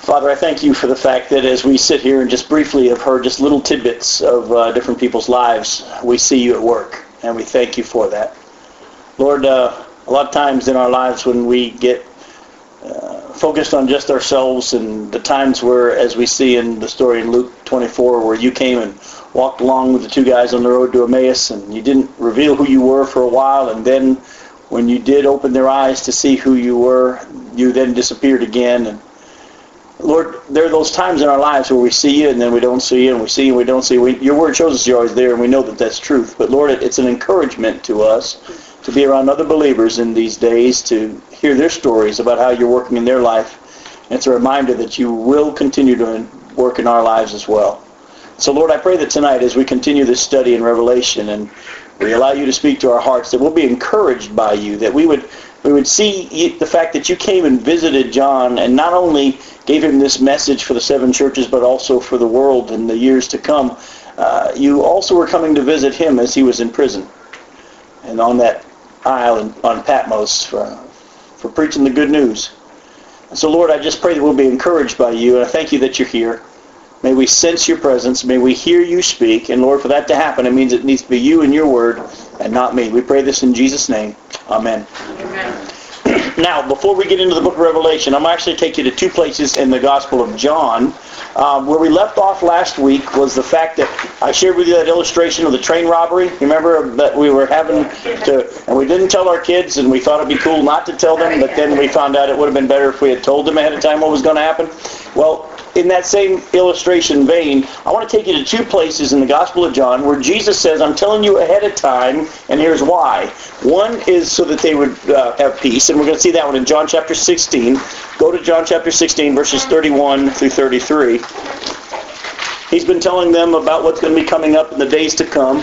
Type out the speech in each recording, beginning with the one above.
Father, I thank you for the fact that as we sit here and just briefly have heard just little tidbits of uh, different people's lives, we see you at work, and we thank you for that. Lord, uh, a lot of times in our lives when we get uh, focused on just ourselves and the times where, as we see in the story in Luke 24, where you came and walked along with the two guys on the road to Emmaus and you didn't reveal who you were for a while and then when you did open their eyes to see who you were, you then disappeared again. And Lord, there are those times in our lives where we see you and then we don't see you and we see you and we don't see you. We, your word shows us you're always there and we know that that's truth. But Lord, it, it's an encouragement to us to be around other believers in these days, to hear their stories about how you're working in their life. And it's a reminder that you will continue to work in our lives as well. So Lord, I pray that tonight as we continue this study in Revelation and we allow you to speak to our hearts, that we'll be encouraged by you, that we would we would see the fact that you came and visited John and not only gave him this message for the seven churches, but also for the world in the years to come. Uh, you also were coming to visit him as he was in prison and on that isle on Patmos for, for preaching the good news. And so, Lord, I just pray that we'll be encouraged by you, and I thank you that you're here. May we sense your presence. May we hear you speak. And Lord, for that to happen, it means it needs to be you and your word and not me. We pray this in Jesus' name. Amen. Amen. Now, before we get into the book of Revelation, I'm actually take you to two places in the Gospel of John. Um, where we left off last week was the fact that I shared with you that illustration of the train robbery. Remember that we were having to, and we didn't tell our kids, and we thought it'd be cool not to tell them, but then we found out it would have been better if we had told them ahead of time what was going to happen. Well, in that same illustration vein, I want to take you to two places in the Gospel of John where Jesus says, I'm telling you ahead of time, and here's why. One is so that they would uh, have peace, and we're going to see that one in John chapter 16. Go to John chapter 16, verses 31 through 33. He's been telling them about what's going to be coming up in the days to come,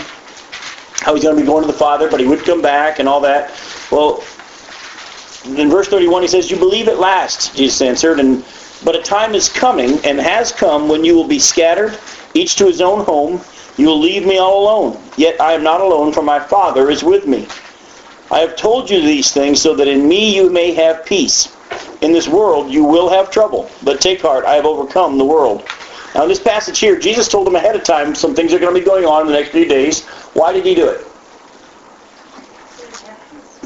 how he's going to be going to the Father, but he would come back and all that. Well, in verse 31, he says, You believe at last, Jesus answered, and but a time is coming and has come when you will be scattered, each to his own home. You will leave me all alone. Yet I am not alone, for my Father is with me. I have told you these things so that in me you may have peace. In this world you will have trouble, but take heart, I have overcome the world. Now in this passage here, Jesus told them ahead of time some things are going to be going on in the next few days. Why did he do it?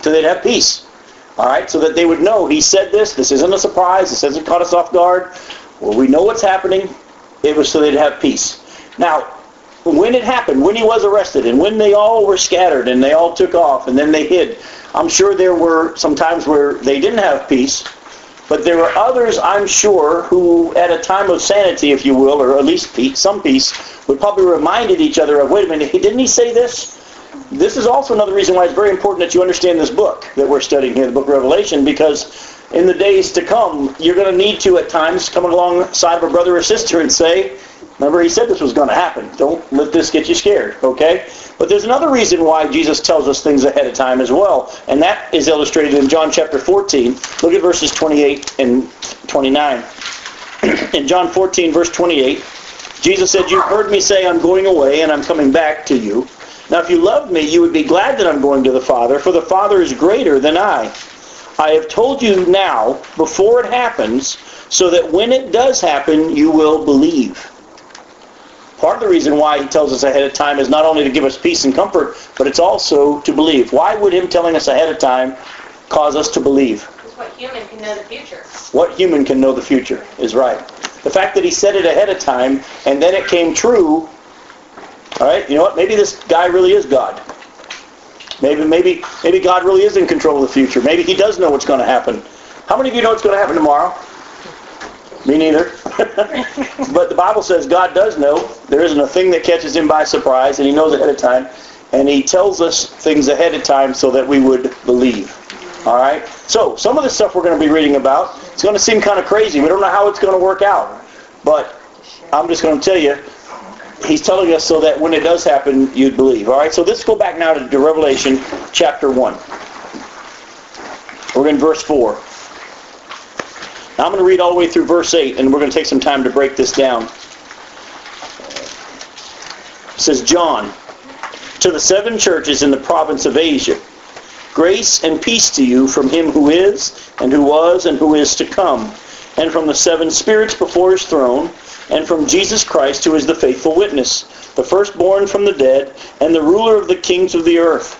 So they'd have peace. All right, so that they would know he said this. This isn't a surprise. This hasn't caught us off guard. Well, we know what's happening. It was so they'd have peace. Now, when it happened, when he was arrested, and when they all were scattered and they all took off and then they hid, I'm sure there were some times where they didn't have peace. But there were others, I'm sure, who at a time of sanity, if you will, or at least peace, some peace, would probably reminded each other of, wait a minute, didn't he say this? This is also another reason why it's very important that you understand this book that we're studying here, the book of Revelation, because in the days to come, you're going to need to at times come alongside of a brother or sister and say, remember he said this was going to happen. Don't let this get you scared, okay? But there's another reason why Jesus tells us things ahead of time as well, and that is illustrated in John chapter 14. Look at verses 28 and 29. in John 14, verse 28, Jesus said, You've heard me say I'm going away and I'm coming back to you. Now, if you loved me, you would be glad that I'm going to the Father, for the Father is greater than I. I have told you now, before it happens, so that when it does happen, you will believe. Part of the reason why he tells us ahead of time is not only to give us peace and comfort, but it's also to believe. Why would him telling us ahead of time cause us to believe? Because what human can know the future? What human can know the future is right. The fact that he said it ahead of time and then it came true all right, you know what? Maybe this guy really is God. Maybe, maybe, maybe God really is in control of the future. Maybe He does know what's going to happen. How many of you know what's going to happen tomorrow? Me neither. but the Bible says God does know. There isn't a thing that catches Him by surprise, and He knows ahead of time. And He tells us things ahead of time so that we would believe. All right. So some of the stuff we're going to be reading about, it's going to seem kind of crazy. We don't know how it's going to work out, but I'm just going to tell you he's telling us so that when it does happen, you'd believe. All right, so let's go back now to, to Revelation chapter 1. We're in verse 4. Now I'm going to read all the way through verse 8, and we're going to take some time to break this down. It says, John, to the seven churches in the province of Asia, grace and peace to you from him who is, and who was, and who is to come, and from the seven spirits before his throne, and from Jesus Christ, who is the faithful witness, the firstborn from the dead, and the ruler of the kings of the earth.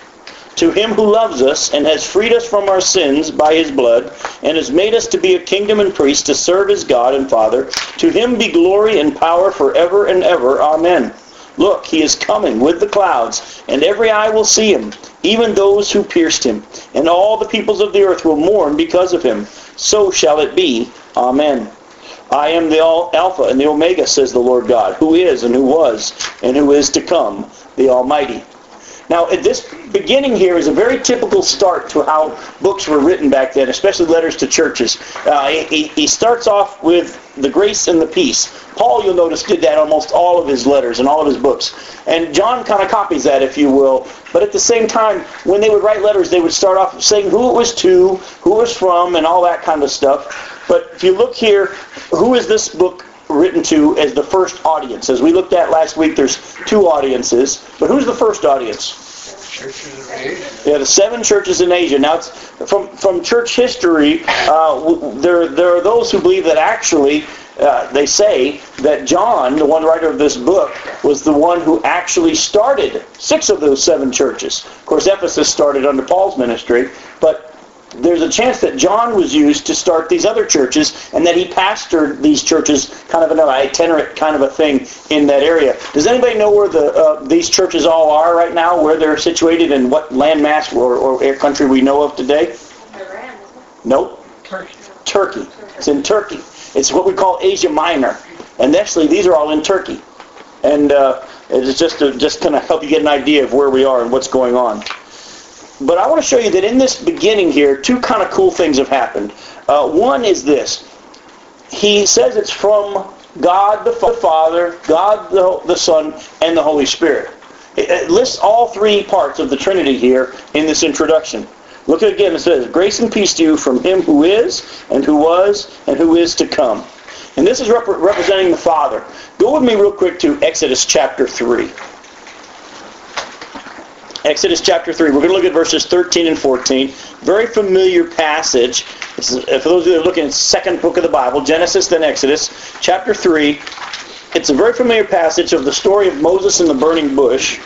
To him who loves us and has freed us from our sins by his blood, and has made us to be a kingdom and priests to serve his God and Father, to him be glory and power forever and ever. Amen. Look, he is coming with the clouds, and every eye will see him, even those who pierced him, and all the peoples of the earth will mourn because of him. So shall it be. Amen. I am the Alpha and the Omega, says the Lord God, who is and who was and who is to come, the Almighty. Now, at this beginning here is a very typical start to how books were written back then, especially letters to churches. Uh, he, he starts off with the grace and the peace. Paul, you'll notice, did that almost all of his letters and all of his books. And John kind of copies that, if you will. But at the same time, when they would write letters, they would start off saying who it was to, who it was from, and all that kind of stuff. But if you look here, who is this book written to as the first audience? As we looked at last week, there's two audiences. But who's the first audience? Churches of Asia. Yeah, the seven churches in Asia. Now, from from church history. Uh, there there are those who believe that actually. Uh, they say that John, the one writer of this book, was the one who actually started six of those seven churches. Of course, Ephesus started under Paul's ministry, but there's a chance that John was used to start these other churches and that he pastored these churches kind of an itinerant kind of a thing in that area. Does anybody know where the uh, these churches all are right now, where they're situated and what landmass or, or country we know of today? Iran. Nope. Turkey. Turkey. It's in Turkey. It's what we call Asia Minor. And actually, these are all in Turkey. And uh, it's just to just kind of help you get an idea of where we are and what's going on. But I want to show you that in this beginning here, two kind of cool things have happened. Uh, one is this. He says it's from God the Father, God the, the Son, and the Holy Spirit. It, it lists all three parts of the Trinity here in this introduction. Look at again. It says, Grace and peace to you from him who is, and who was, and who is to come. And this is rep- representing the Father. Go with me real quick to Exodus chapter 3. Exodus chapter 3. We're going to look at verses 13 and 14. Very familiar passage. Is, uh, for those of you that are looking at the second book of the Bible, Genesis, then Exodus, chapter 3. It's a very familiar passage of the story of Moses in the burning bush.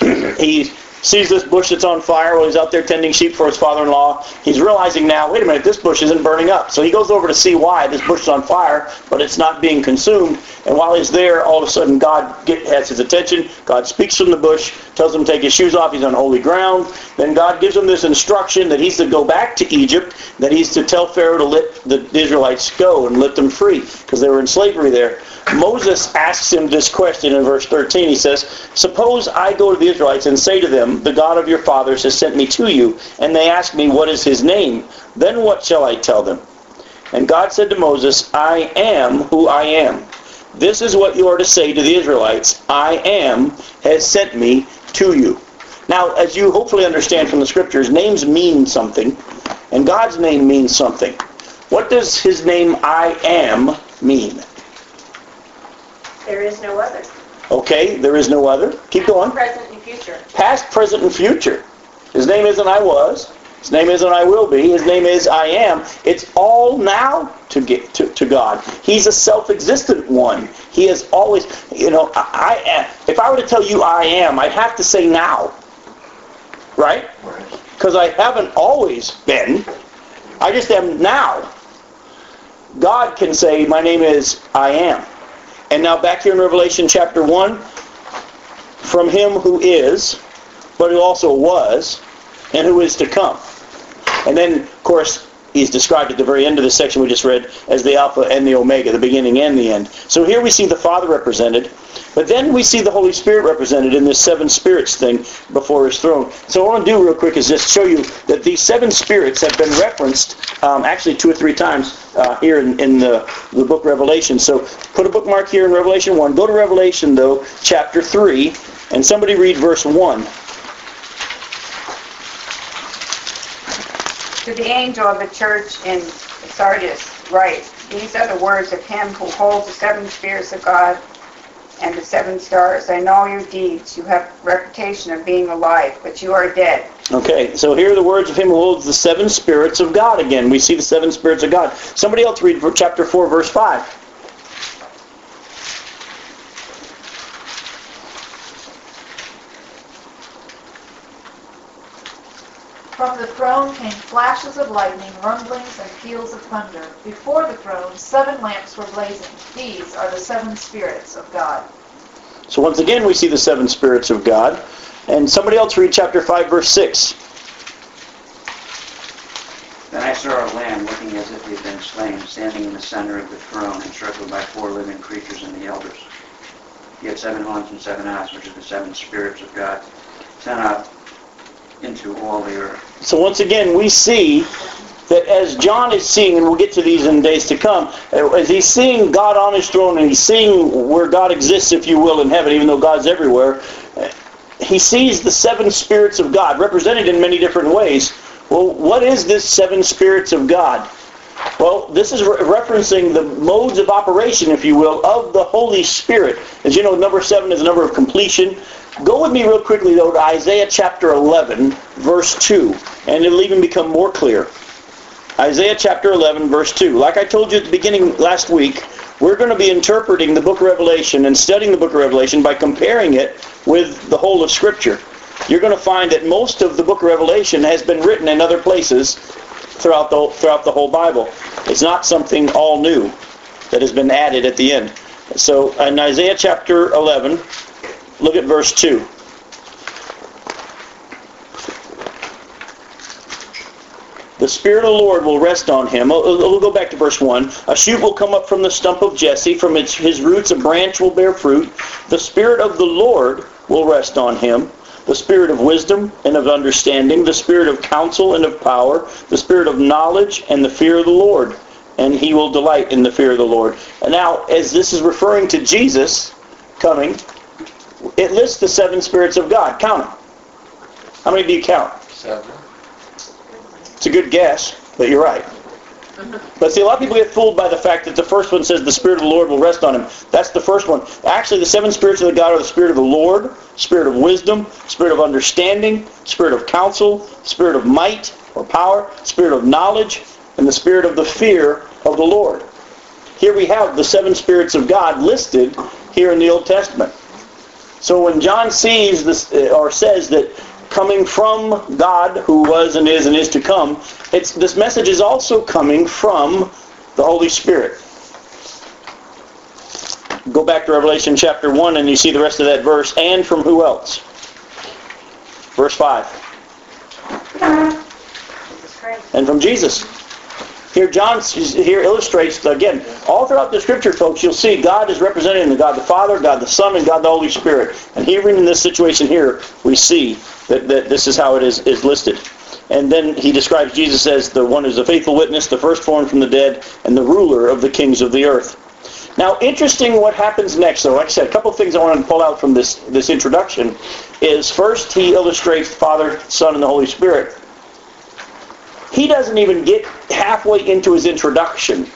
he sees this bush that's on fire while he's out there tending sheep for his father-in-law. He's realizing now, wait a minute, this bush isn't burning up. So he goes over to see why this bush is on fire, but it's not being consumed. And while he's there, all of a sudden God get, has his attention. God speaks from the bush, tells him to take his shoes off. He's on holy ground. Then God gives him this instruction that he's to go back to Egypt, that he's to tell Pharaoh to let the Israelites go and let them free because they were in slavery there. Moses asks him this question in verse 13. He says, Suppose I go to the Israelites and say to them, The God of your fathers has sent me to you, and they ask me, What is his name? Then what shall I tell them? And God said to Moses, I am who I am. This is what you are to say to the Israelites. I am has sent me to you. Now, as you hopefully understand from the scriptures, names mean something, and God's name means something. What does his name I am mean? There is no other. Okay, there is no other. Keep going. Present and future. Past, present, and future. His name isn't I was. His name isn't I will be. His name is I am. It's all now to get to, to God. He's a self-existent one. He has always, you know, I, I am. If I were to tell you I am, I'd have to say now. Right? Because I haven't always been. I just am now. God can say, my name is I am. And now back here in Revelation chapter 1, from him who is, but who also was, and who is to come. And then, of course, he's described at the very end of the section we just read as the Alpha and the Omega, the beginning and the end. So here we see the Father represented, but then we see the Holy Spirit represented in this seven spirits thing before his throne. So what I want to do real quick is just show you that these seven spirits have been referenced um, actually two or three times uh, here in, in the, the book Revelation. So put a bookmark here in Revelation 1. Go to Revelation, though, chapter 3, and somebody read verse 1. To the angel of the church in Sardis write, These are the words of him who holds the seven spirits of God and the seven stars. I know your deeds. You have reputation of being alive, but you are dead. Okay, so here are the words of him who holds the seven spirits of God again. We see the seven spirits of God. Somebody else read chapter 4, verse 5. From the throne came flashes of lightning, rumblings, and peals of thunder. Before the throne, seven lamps were blazing. These are the seven spirits of God. So once again, we see the seven spirits of God. And somebody else read chapter 5, verse 6. Then I saw a lamb looking as if he had been slain, standing in the center of the throne, encircled by four living creatures and the elders. He had seven horns and seven eyes, which are the seven spirits of God, sent out uh, into all the earth. So once again, we see that as John is seeing, and we'll get to these in days to come, as he's seeing God on his throne and he's seeing where God exists, if you will, in heaven, even though God's everywhere, he sees the seven spirits of God represented in many different ways. Well, what is this seven spirits of God? Well, this is re- referencing the modes of operation, if you will, of the Holy Spirit. As you know, number seven is a number of completion. Go with me real quickly, though, to Isaiah chapter 11, verse 2, and it'll even become more clear. Isaiah chapter 11, verse 2. Like I told you at the beginning last week, we're going to be interpreting the book of Revelation and studying the book of Revelation by comparing it with the whole of Scripture. You're going to find that most of the book of Revelation has been written in other places throughout the, throughout the whole Bible. It's not something all new that has been added at the end. So in Isaiah chapter 11, look at verse 2. The Spirit of the Lord will rest on him. Oh, oh, we'll go back to verse 1. A shoot will come up from the stump of Jesse. From its, his roots a branch will bear fruit. The Spirit of the Lord will rest on him. The Spirit of wisdom and of understanding. The Spirit of counsel and of power. The Spirit of knowledge and the fear of the Lord. And he will delight in the fear of the Lord. And now, as this is referring to Jesus coming, it lists the seven spirits of God. Count them. How many do you count? Seven. It's a good guess, but you're right. But see, a lot of people get fooled by the fact that the first one says the Spirit of the Lord will rest on him. That's the first one. Actually, the seven spirits of the God are the Spirit of the Lord, Spirit of wisdom, Spirit of understanding, Spirit of counsel, Spirit of might or power, Spirit of knowledge, and the Spirit of the fear of the Lord. Here we have the seven spirits of God listed here in the Old Testament. So when John sees this uh, or says that coming from God who was and is and is to come, it's this message is also coming from the Holy Spirit. Go back to Revelation chapter 1 and you see the rest of that verse. And from who else? Verse 5. And from Jesus. Here John here illustrates, again, all throughout the scripture, folks, you'll see God is represented in the God the Father, God the Son, and God the Holy Spirit. And even in this situation here, we see that, that this is how it is, is listed. And then he describes Jesus as the one who's a faithful witness, the firstborn from the dead, and the ruler of the kings of the earth. Now, interesting what happens next, though. Like I said, a couple things I want to pull out from this, this introduction is first he illustrates Father, Son, and the Holy Spirit. He doesn't even get halfway into his introduction,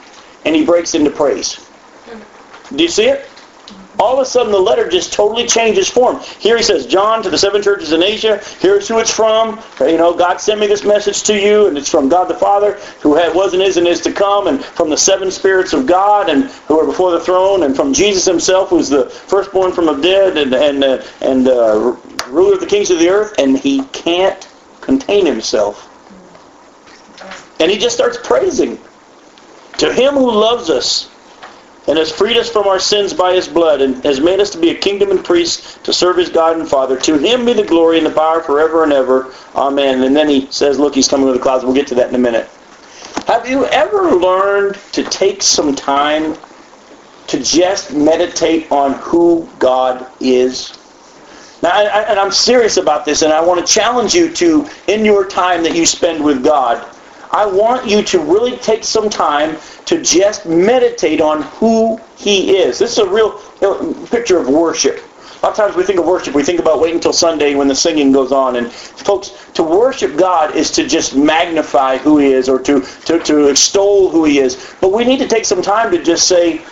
and he breaks into praise. Do you see it? All of a sudden, the letter just totally changes form. Here he says, John to the seven churches in Asia, here's who it's from. You know, God sent me this message to you, and it's from God the Father, who had, was and is and is to come, and from the seven spirits of God, and who are before the throne, and from Jesus himself, who's the firstborn from the dead, and, and, uh, and uh, ruler of the kings of the earth, and he can't contain himself. And he just starts praising. To him who loves us and has freed us from our sins by his blood and has made us to be a kingdom and priests to serve his God and Father. To him be the glory and the power forever and ever. Amen. And then he says, look, he's coming with the clouds. We'll get to that in a minute. Have you ever learned to take some time to just meditate on who God is? Now, I, I, and I'm serious about this, and I want to challenge you to, in your time that you spend with God, I want you to really take some time to just meditate on who he is. This is a real picture of worship. A lot of times we think of worship, we think about waiting until Sunday when the singing goes on. And folks, to worship God is to just magnify who he is or to, to, to extol who he is. But we need to take some time to just say,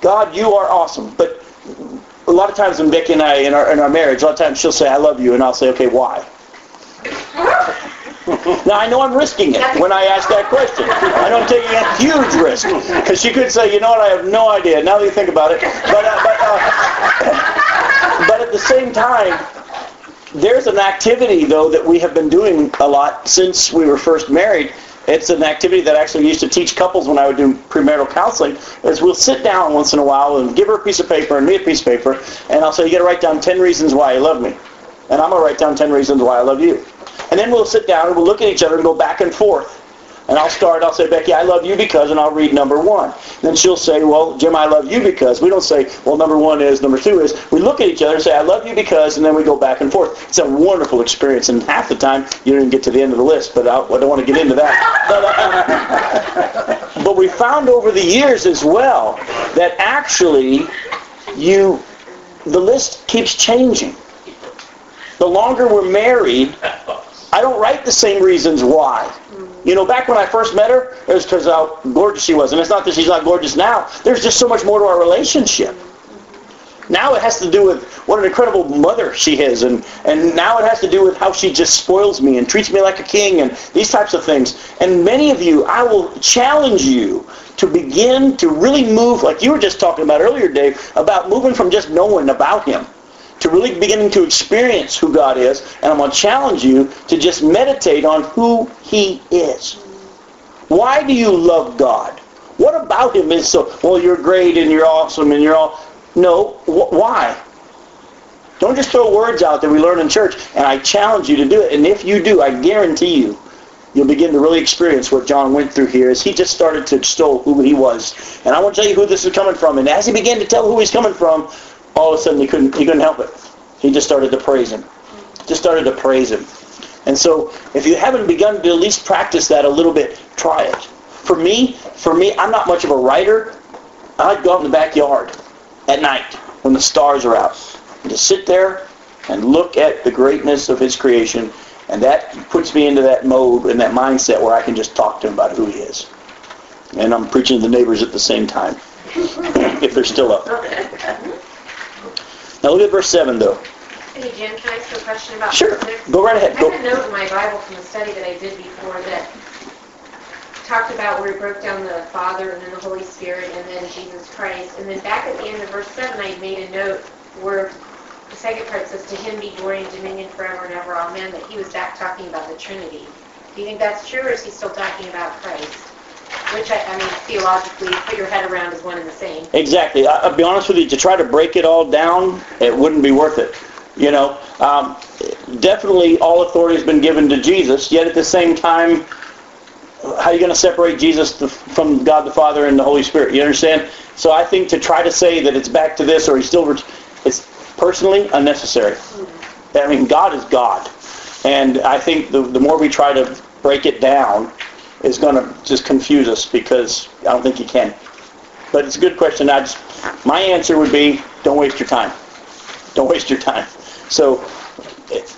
God, you are awesome. But a lot of times when Becky and I, in our, in our marriage, a lot of times she'll say, I love you, and I'll say, okay, why? Now, I know I'm risking it when I ask that question. I I'm taking a huge risk, because she could say, you know what, I have no idea, now that you think about it. But, uh, but, uh, but at the same time, there's an activity, though, that we have been doing a lot since we were first married, it's an activity that I actually used to teach couples when I would do premarital counseling. Is we'll sit down once in a while and give her a piece of paper and me a piece of paper, and I'll say, you got to write down 10 reasons why you love me. And I'm to write down 10 reasons why I love you. And then we'll sit down and we'll look at each other and go back and forth. And I'll start, I'll say, Becky, I love you because, and I'll read number one. Then she'll say, well, Jim, I love you because. We don't say, well, number one is, number two is. We look at each other and say, I love you because, and then we go back and forth. It's a wonderful experience, and half the time you don't even get to the end of the list, but I, I don't want to get into that. But, uh, but we found over the years as well that actually you, the list keeps changing. The longer we're married, I don't write the same reasons why. Mm-hmm. You know, back when I first met her, it was because how gorgeous she was. And it's not that she's not gorgeous now. There's just so much more to our relationship. Mm-hmm. Now it has to do with what an incredible mother she is. And, and now it has to do with how she just spoils me and treats me like a king and these types of things. And many of you, I will challenge you to begin to really move, like you were just talking about earlier, Dave, about moving from just knowing about him to really beginning to experience who God is, and I'm going to challenge you to just meditate on who he is. Why do you love God? What about him is so, well, you're great and you're awesome and you're all... No, wh- why? Don't just throw words out that we learn in church, and I challenge you to do it. And if you do, I guarantee you, you'll begin to really experience what John went through here as he just started to extol who he was. And I want to tell you who this is coming from. And as he began to tell who he's coming from, all of a sudden he couldn't he couldn't help it. He just started to praise him. Just started to praise him. And so if you haven't begun to at least practice that a little bit, try it. For me, for me, I'm not much of a writer. I like go out in the backyard at night when the stars are out. And just sit there and look at the greatness of his creation. And that puts me into that mode and that mindset where I can just talk to him about who he is. And I'm preaching to the neighbors at the same time, if they're still up. Now look at verse 7, though. Hey, Jim, can I ask you a question about Sure. physics? Go right ahead. I Go. have a note in my Bible from a study that I did before that talked about where he broke down the Father and then the Holy Spirit and then Jesus Christ. And then back at the end of verse 7, I made a note where the second part says, To him be glory and dominion forever and ever, amen, that he was back talking about the Trinity. Do you think that's true, or is he still talking about Christ? Which, I, I mean, theologically, put your head around is one and the same. Exactly. I, I'll be honest with you. To try to break it all down, it wouldn't be worth it. You know, um, definitely all authority has been given to Jesus. Yet at the same time, how are you going to separate Jesus from God the Father and the Holy Spirit? You understand? So I think to try to say that it's back to this or he's still, it's personally unnecessary. I mean, God is God. And I think the, the more we try to break it down is going to just confuse us because I don't think you can. But it's a good question. I just, my answer would be, don't waste your time. Don't waste your time. So,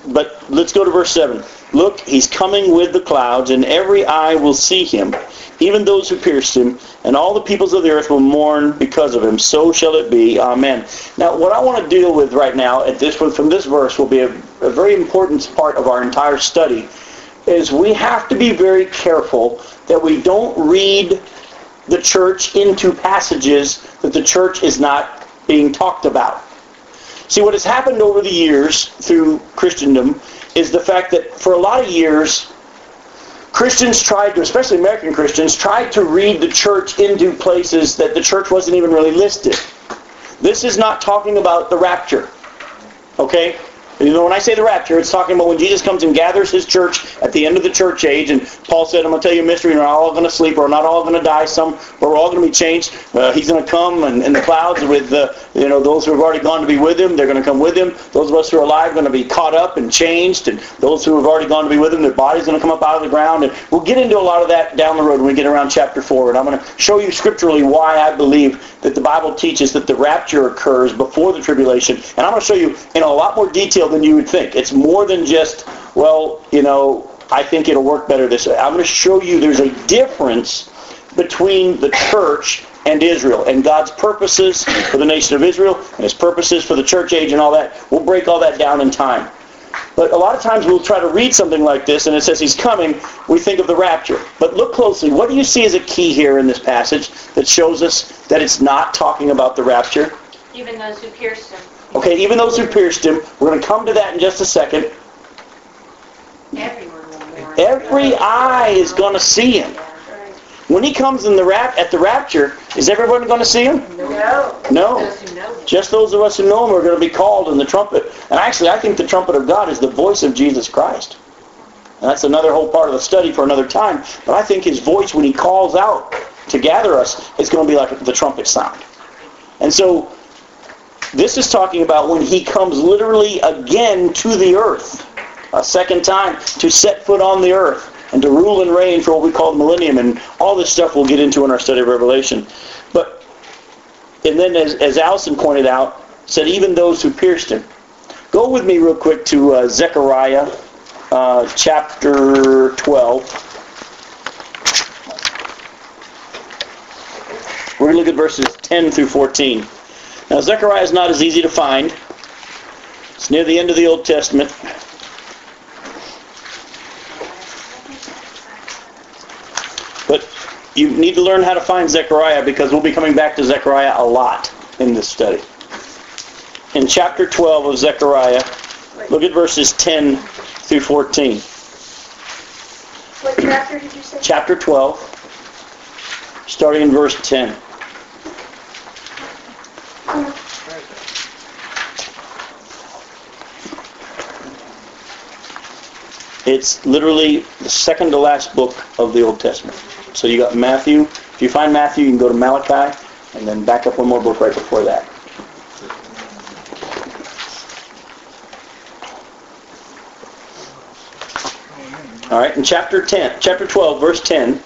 but let's go to verse 7. Look, he's coming with the clouds, and every eye will see him, even those who pierced him, and all the peoples of the earth will mourn because of him. So shall it be. Amen. Now, what I want to deal with right now, at this from this verse, will be a, a very important part of our entire study, is we have to be very careful that we don't read the church into passages that the church is not being talked about. See, what has happened over the years through Christendom is the fact that for a lot of years, Christians tried to, especially American Christians, tried to read the church into places that the church wasn't even really listed. This is not talking about the rapture. Okay? You know, when I say the rapture, it's talking about when Jesus comes and gathers his church at the end of the church age. And Paul said, I'm going to tell you a mystery. We're not all going to sleep. We're not all going to die. Some, but we're all going to be changed. Uh, he's going to come and, in the clouds with, uh, you know, those who have already gone to be with him. They're going to come with him. Those of us who are alive are going to be caught up and changed. And those who have already gone to be with him, their body's going to come up out of the ground. And we'll get into a lot of that down the road when we get around chapter 4. And I'm going to show you scripturally why I believe that the Bible teaches that the rapture occurs before the tribulation. And I'm going to show you in a lot more detail than you would think. It's more than just, well, you know, I think it'll work better this way. I'm going to show you there's a difference between the church and Israel and God's purposes for the nation of Israel and his purposes for the church age and all that. We'll break all that down in time. But a lot of times we'll try to read something like this and it says he's coming, we think of the rapture. But look closely. What do you see as a key here in this passage that shows us that it's not talking about the rapture? Even those who pierced him. Okay, even those who pierced him, we're going to come to that in just a second. Everyone. Every eye is going to see him. When he comes in the rap at the rapture, is everyone going to see him? No. No. Those who know him. Just those of us who know him are going to be called in the trumpet. And actually, I think the trumpet of God is the voice of Jesus Christ. And that's another whole part of the study for another time. But I think his voice, when he calls out to gather us, is going to be like the trumpet sound. And so, this is talking about when he comes literally again to the earth, a second time, to set foot on the earth and to rule and reign for what we call the millennium. And all this stuff we'll get into in our study of Revelation. But, and then as, as Allison pointed out, said even those who pierced him. Go with me real quick to uh, Zechariah uh, chapter 12. We're going to look at verses 10 through 14. Now, Zechariah is not as easy to find. It's near the end of the Old Testament. But you need to learn how to find Zechariah because we'll be coming back to Zechariah a lot in this study. In chapter 12 of Zechariah, look at verses 10 through 14. What chapter did you say? Chapter 12, starting in verse 10. It's literally the second to last book of the Old Testament. So you got Matthew. If you find Matthew, you can go to Malachi, and then back up one more book right before that. All right, in chapter 10, chapter 12, verse 10, it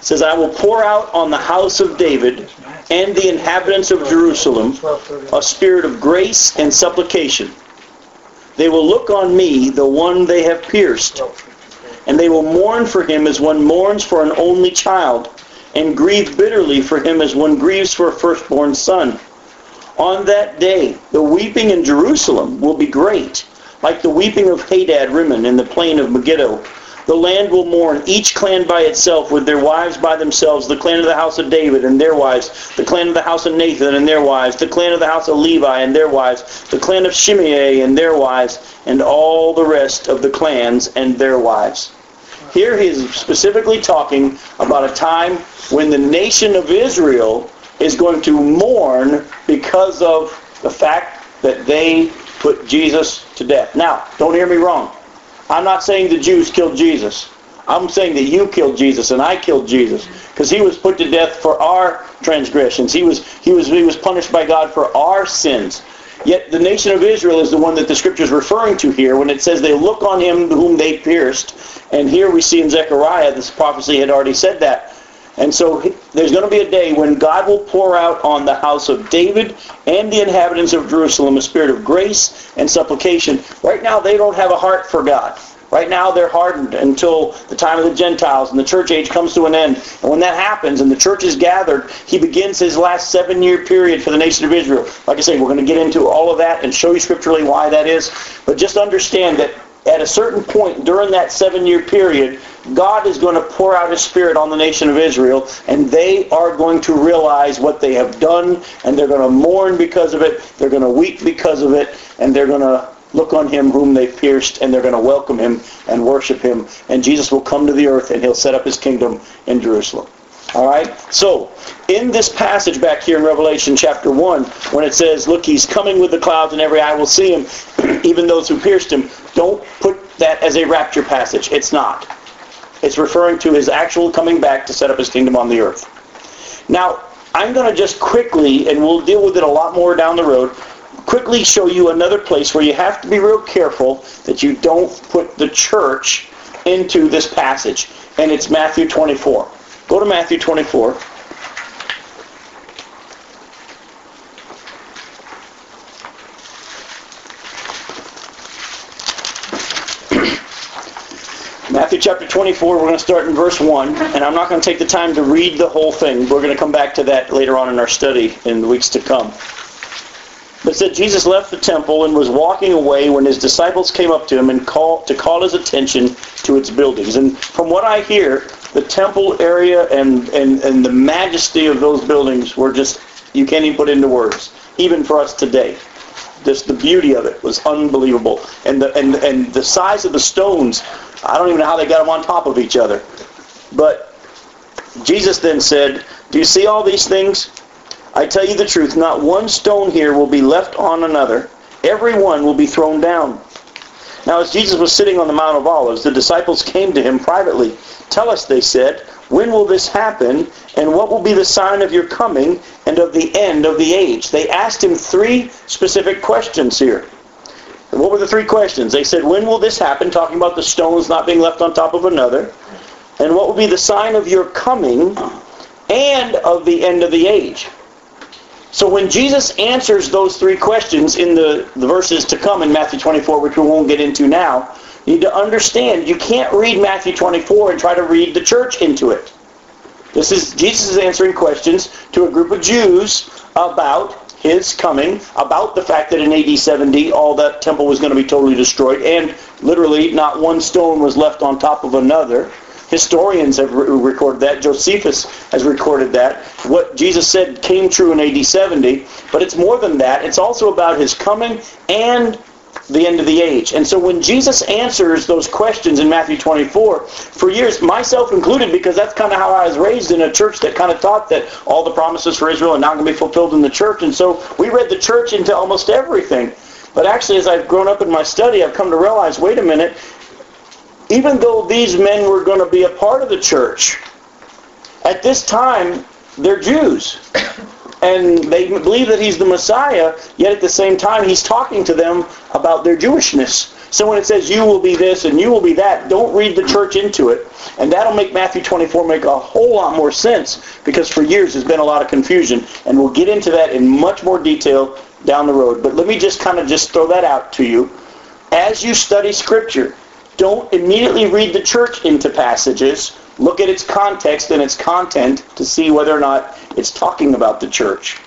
says, I will pour out on the house of David and the inhabitants of Jerusalem a spirit of grace and supplication. They will look on me, the one they have pierced, and they will mourn for him as one mourns for an only child, and grieve bitterly for him as one grieves for a firstborn son. On that day, the weeping in Jerusalem will be great, like the weeping of Hadad Rimmon in the plain of Megiddo. The land will mourn, each clan by itself, with their wives by themselves, the clan of the house of David and their wives, the clan of the house of Nathan and their wives, the clan of the house of Levi and their wives, the clan of Shimei and their wives, and all the rest of the clans and their wives. Here he is specifically talking about a time when the nation of Israel is going to mourn because of the fact that they put Jesus to death. Now, don't hear me wrong. I'm not saying the Jews killed Jesus. I'm saying that you killed Jesus and I killed Jesus because he was put to death for our transgressions. He was he was he was punished by God for our sins. Yet the nation of Israel is the one that the scripture is referring to here when it says they look on him whom they pierced. And here we see in Zechariah this prophecy had already said that. And so there's going to be a day when God will pour out on the house of David and the inhabitants of Jerusalem a spirit of grace and supplication. Right now they don't have a heart for God. Right now they're hardened until the time of the Gentiles and the church age comes to an end. And when that happens and the church is gathered, he begins his last seven-year period for the nation of Israel. Like I say, we're going to get into all of that and show you scripturally why that is. But just understand that at a certain point during that seven-year period, God is going to pour out his spirit on the nation of Israel, and they are going to realize what they have done, and they're going to mourn because of it, they're going to weep because of it, and they're going to look on him whom they pierced, and they're going to welcome him and worship him. And Jesus will come to the earth, and he'll set up his kingdom in Jerusalem. All right? So, in this passage back here in Revelation chapter 1, when it says, look, he's coming with the clouds and every eye will see him, even those who pierced him, don't put that as a rapture passage. It's not. It's referring to his actual coming back to set up his kingdom on the earth. Now, I'm going to just quickly, and we'll deal with it a lot more down the road, quickly show you another place where you have to be real careful that you don't put the church into this passage. And it's Matthew 24. Go to Matthew 24. Matthew chapter 24, we're going to start in verse 1, and I'm not going to take the time to read the whole thing. We're going to come back to that later on in our study in the weeks to come. But it said Jesus left the temple and was walking away when his disciples came up to him and call, to call his attention to its buildings. And from what I hear, the temple area and, and, and the majesty of those buildings were just, you can't even put into words, even for us today. Just the beauty of it was unbelievable. And the, and, and the size of the stones, I don't even know how they got them on top of each other. But Jesus then said, Do you see all these things? I tell you the truth, not one stone here will be left on another. Every one will be thrown down. Now as Jesus was sitting on the Mount of Olives, the disciples came to him privately. Tell us, they said, when will this happen, and what will be the sign of your coming and of the end of the age? They asked him three specific questions here. And what were the three questions? They said, when will this happen, talking about the stones not being left on top of another, and what will be the sign of your coming and of the end of the age? So when Jesus answers those three questions in the, the verses to come in Matthew 24, which we won't get into now, you need to understand you can't read Matthew 24 and try to read the church into it. This is Jesus is answering questions to a group of Jews about his coming, about the fact that in AD 70 all that temple was going to be totally destroyed, and literally not one stone was left on top of another. Historians have re- recorded that. Josephus has recorded that. What Jesus said came true in AD 70, but it's more than that. It's also about his coming and the end of the age. And so when Jesus answers those questions in Matthew 24, for years, myself included, because that's kind of how I was raised in a church that kind of taught that all the promises for Israel are not going to be fulfilled in the church. And so we read the church into almost everything. But actually, as I've grown up in my study, I've come to realize, wait a minute, even though these men were going to be a part of the church, at this time, they're Jews. And they believe that he's the Messiah, yet at the same time, he's talking to them about their Jewishness. So when it says you will be this and you will be that, don't read the church into it. And that'll make Matthew 24 make a whole lot more sense because for years there's been a lot of confusion. And we'll get into that in much more detail down the road. But let me just kind of just throw that out to you. As you study Scripture, don't immediately read the church into passages. Look at its context and its content to see whether or not it's talking about the church.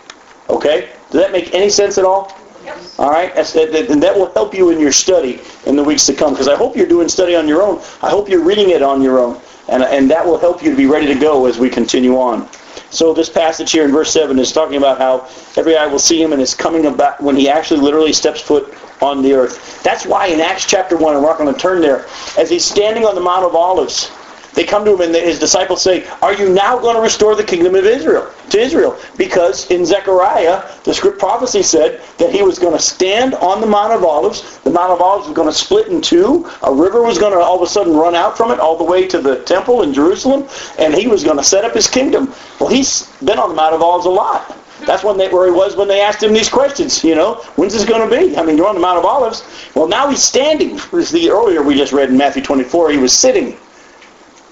Okay? Does that make any sense at all? Yes. All right? And that will help you in your study in the weeks to come because I hope you're doing study on your own. I hope you're reading it on your own. And, and that will help you to be ready to go as we continue on. So this passage here in verse 7 is talking about how every eye will see him and is coming about when he actually literally steps foot on the earth. That's why in Acts chapter 1, and we're not going to turn there, as he's standing on the Mount of Olives, they come to him and his disciples say, are you now going to restore the kingdom of Israel to Israel? Because in Zechariah, the script prophecy said that he was going to stand on the Mount of Olives. The Mount of Olives was going to split in two. A river was going to all of a sudden run out from it all the way to the temple in Jerusalem. And he was going to set up his kingdom. Well, he's been on the Mount of Olives a lot. That's when they, where he was when they asked him these questions. You know, when's this going to be? I mean, you're on the Mount of Olives. Well, now he's standing. This is the earlier we just read in Matthew 24. He was sitting.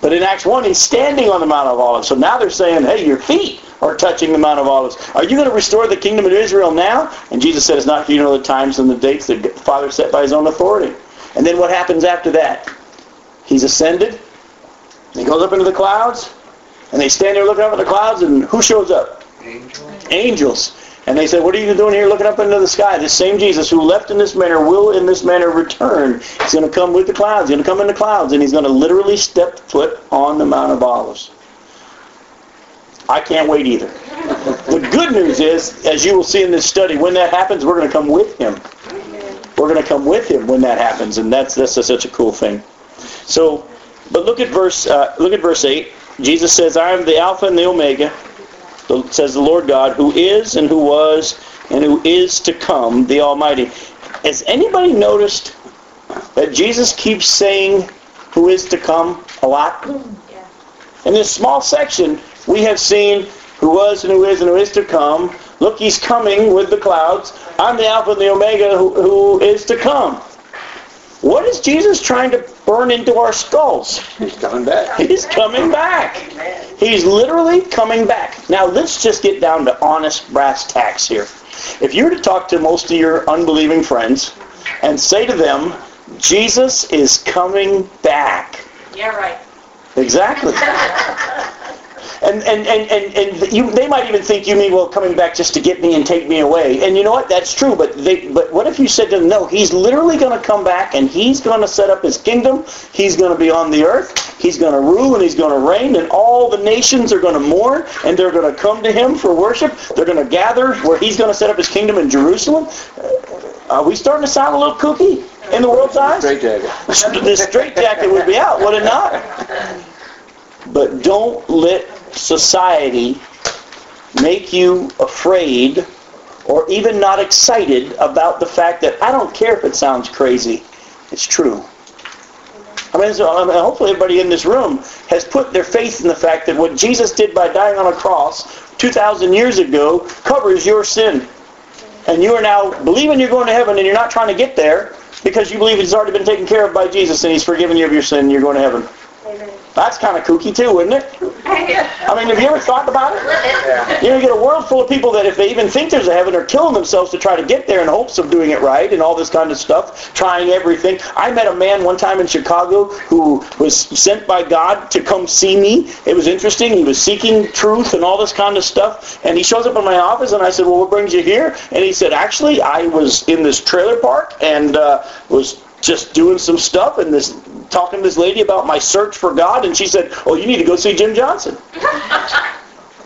But in Acts 1, he's standing on the Mount of Olives. So now they're saying, hey, your feet are touching the Mount of Olives. Are you going to restore the kingdom of Israel now? And Jesus said, it's not for you know the times and the dates that the Father set by his own authority. And then what happens after that? He's ascended. He goes up into the clouds. And they stand there looking up at the clouds. And who shows up? Angel. Angels. And they said, what are you doing here looking up into the sky? This same Jesus who left in this manner will in this manner return. He's going to come with the clouds. He's going to come in the clouds. And he's going to literally step foot on the Mount of Olives. I can't wait either. The good news is, as you will see in this study, when that happens, we're going to come with him. We're going to come with him when that happens, and that's that's such a cool thing. So, but look at verse uh, look at verse eight. Jesus says, "I am the Alpha and the Omega," the- says the Lord God, who is and who was and who is to come, the Almighty. Has anybody noticed that Jesus keeps saying, "Who is to come" a lot? Mm, In this small section, we have seen who was and who is and who is to come. Look, he's coming with the clouds. I'm the Alpha and the Omega who, who is to come. What is Jesus trying to burn into our skulls? He's coming back. He's coming back. He's literally coming back. Now let's just get down to honest brass tacks here. If you were to talk to most of your unbelieving friends and say to them, Jesus is coming back, Yeah, right. Exactly. And, and, and, and, and you, they might even think you mean, well, coming back just to get me and take me away. And you know what? That's true. But they, but what if you said to them, no, he's literally going to come back and he's going to set up his kingdom. He's going to be on the earth. He's going to rule and he's going to reign. And all the nations are going to mourn and they're going to come to him for worship. They're going to gather where he's going to set up his kingdom in Jerusalem. Uh, are we starting to sound a little kooky in the world's eyes? Straight jacket. the straight jacket would be out, would it not? But don't let society make you afraid or even not excited about the fact that I don't care if it sounds crazy. It's true. I mean, so, I mean, hopefully everybody in this room has put their faith in the fact that what Jesus did by dying on a cross 2,000 years ago covers your sin. And you are now believing you're going to heaven and you're not trying to get there because you believe it's already been taken care of by Jesus and he's forgiven you of your sin and you're going to heaven. Amen. That's kind of kooky too, isn't it? I mean, have you ever thought about it? Yeah. You know, you get a world full of people that if they even think there's a heaven are killing themselves to try to get there in hopes of doing it right and all this kind of stuff, trying everything. I met a man one time in Chicago who was sent by God to come see me. It was interesting. He was seeking truth and all this kind of stuff. And he shows up in my office and I said, well, what brings you here? And he said, actually, I was in this trailer park and uh, was just doing some stuff and this talking to this lady about my search for God and she said, "Oh, you need to go see Jim Johnson."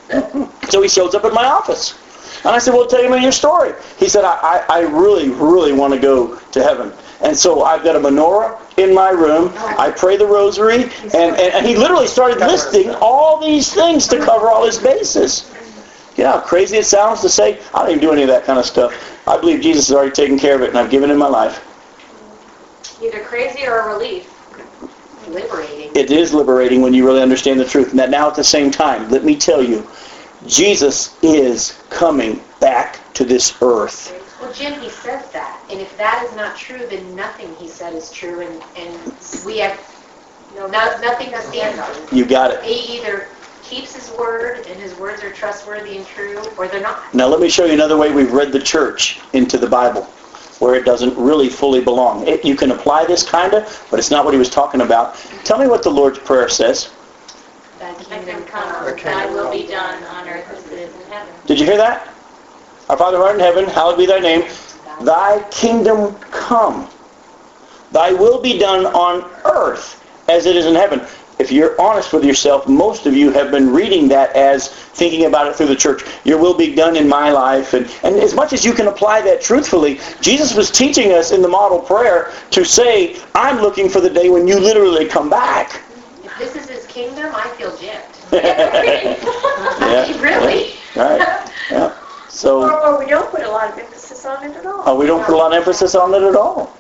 so he shows up at my office. And I said, well, tell me your story. He said, I, I, I really, really want to go to heaven. And so I've got a menorah in my room. I pray the rosary. And, and, and he literally started listing all these things to cover all his bases. You know how crazy it sounds to say, I don't even do any of that kind of stuff. I believe Jesus has already taken care of it and I've given him my life. Either crazy or a relief. Liberating. It is liberating when you really understand the truth. Now, now at the same time, let me tell you, Jesus is coming back to this earth. Well, Jim, he says that. And if that is not true, then nothing he said is true. And, and we have no, nothing to stand on. You got it. He either keeps his word and his words are trustworthy and true, or they're not. Now let me show you another way we've read the church into the Bible where it doesn't really fully belong. It, you can apply this kind of, but it's not what he was talking about. Tell me what the Lord's Prayer says. Thy kingdom come, Thy thy will be done on earth as it is in heaven. Did you hear that? Our Father who art in heaven, hallowed be thy name. Thy kingdom come. Thy will be done on earth as it is in heaven. If you're honest with yourself, most of you have been reading that as thinking about it through the church. Your will be done in my life. And, and as much as you can apply that truthfully, Jesus was teaching us in the model prayer to say, I'm looking for the day when you literally come back. If this is his kingdom, I feel gypped. Yeah. Really? Right? Yeah. So... Or, or we don't put a lot of emphasis on it at all. Uh, we don't put a lot of emphasis on it at all.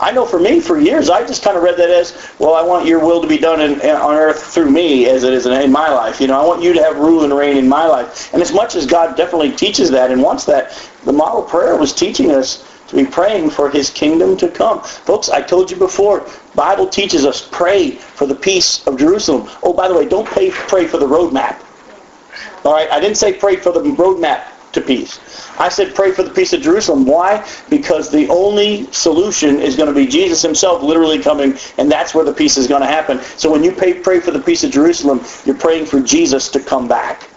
I know for me, for years, I just kind of read that as, well, I want your will to be done in, in, on earth through me as it is in, in my life. You know, I want you to have rule and reign in my life. And as much as God definitely teaches that and wants that, the model prayer was teaching us to be praying for his kingdom to come. Folks, I told you before, Bible teaches us pray for the peace of Jerusalem. Oh, by the way, don't pray, pray for the roadmap. All right, I didn't say pray for the roadmap to peace. I said pray for the peace of Jerusalem. Why? Because the only solution is going to be Jesus himself literally coming, and that's where the peace is going to happen. So when you pray, pray for the peace of Jerusalem, you're praying for Jesus to come back.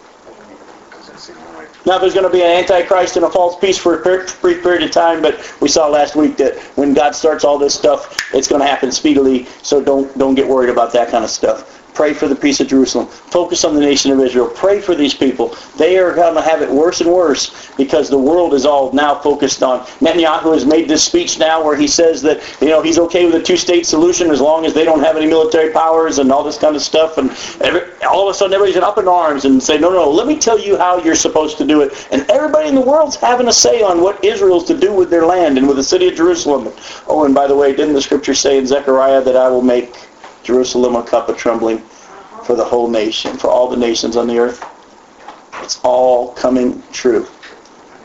Now there's going to be an antichrist and a false peace for a brief period of time, but we saw last week that when God starts all this stuff, it's going to happen speedily. So don't don't get worried about that kind of stuff. Pray for the peace of Jerusalem. Focus on the nation of Israel. Pray for these people. They are going to have it worse and worse because the world is all now focused on. Netanyahu has made this speech now where he says that you know he's okay with a two-state solution as long as they don't have any military powers and all this kind of stuff. And every, all of a sudden everybody's up in arms and say, no, no, let me tell you how you're supposed to do it. And everybody in the world's having a say on what Israel's to do with their land and with the city of Jerusalem. Oh, and by the way, didn't the scripture say in Zechariah that I will make Jerusalem a cup of trembling for the whole nation, for all the nations on the earth. It's all coming true.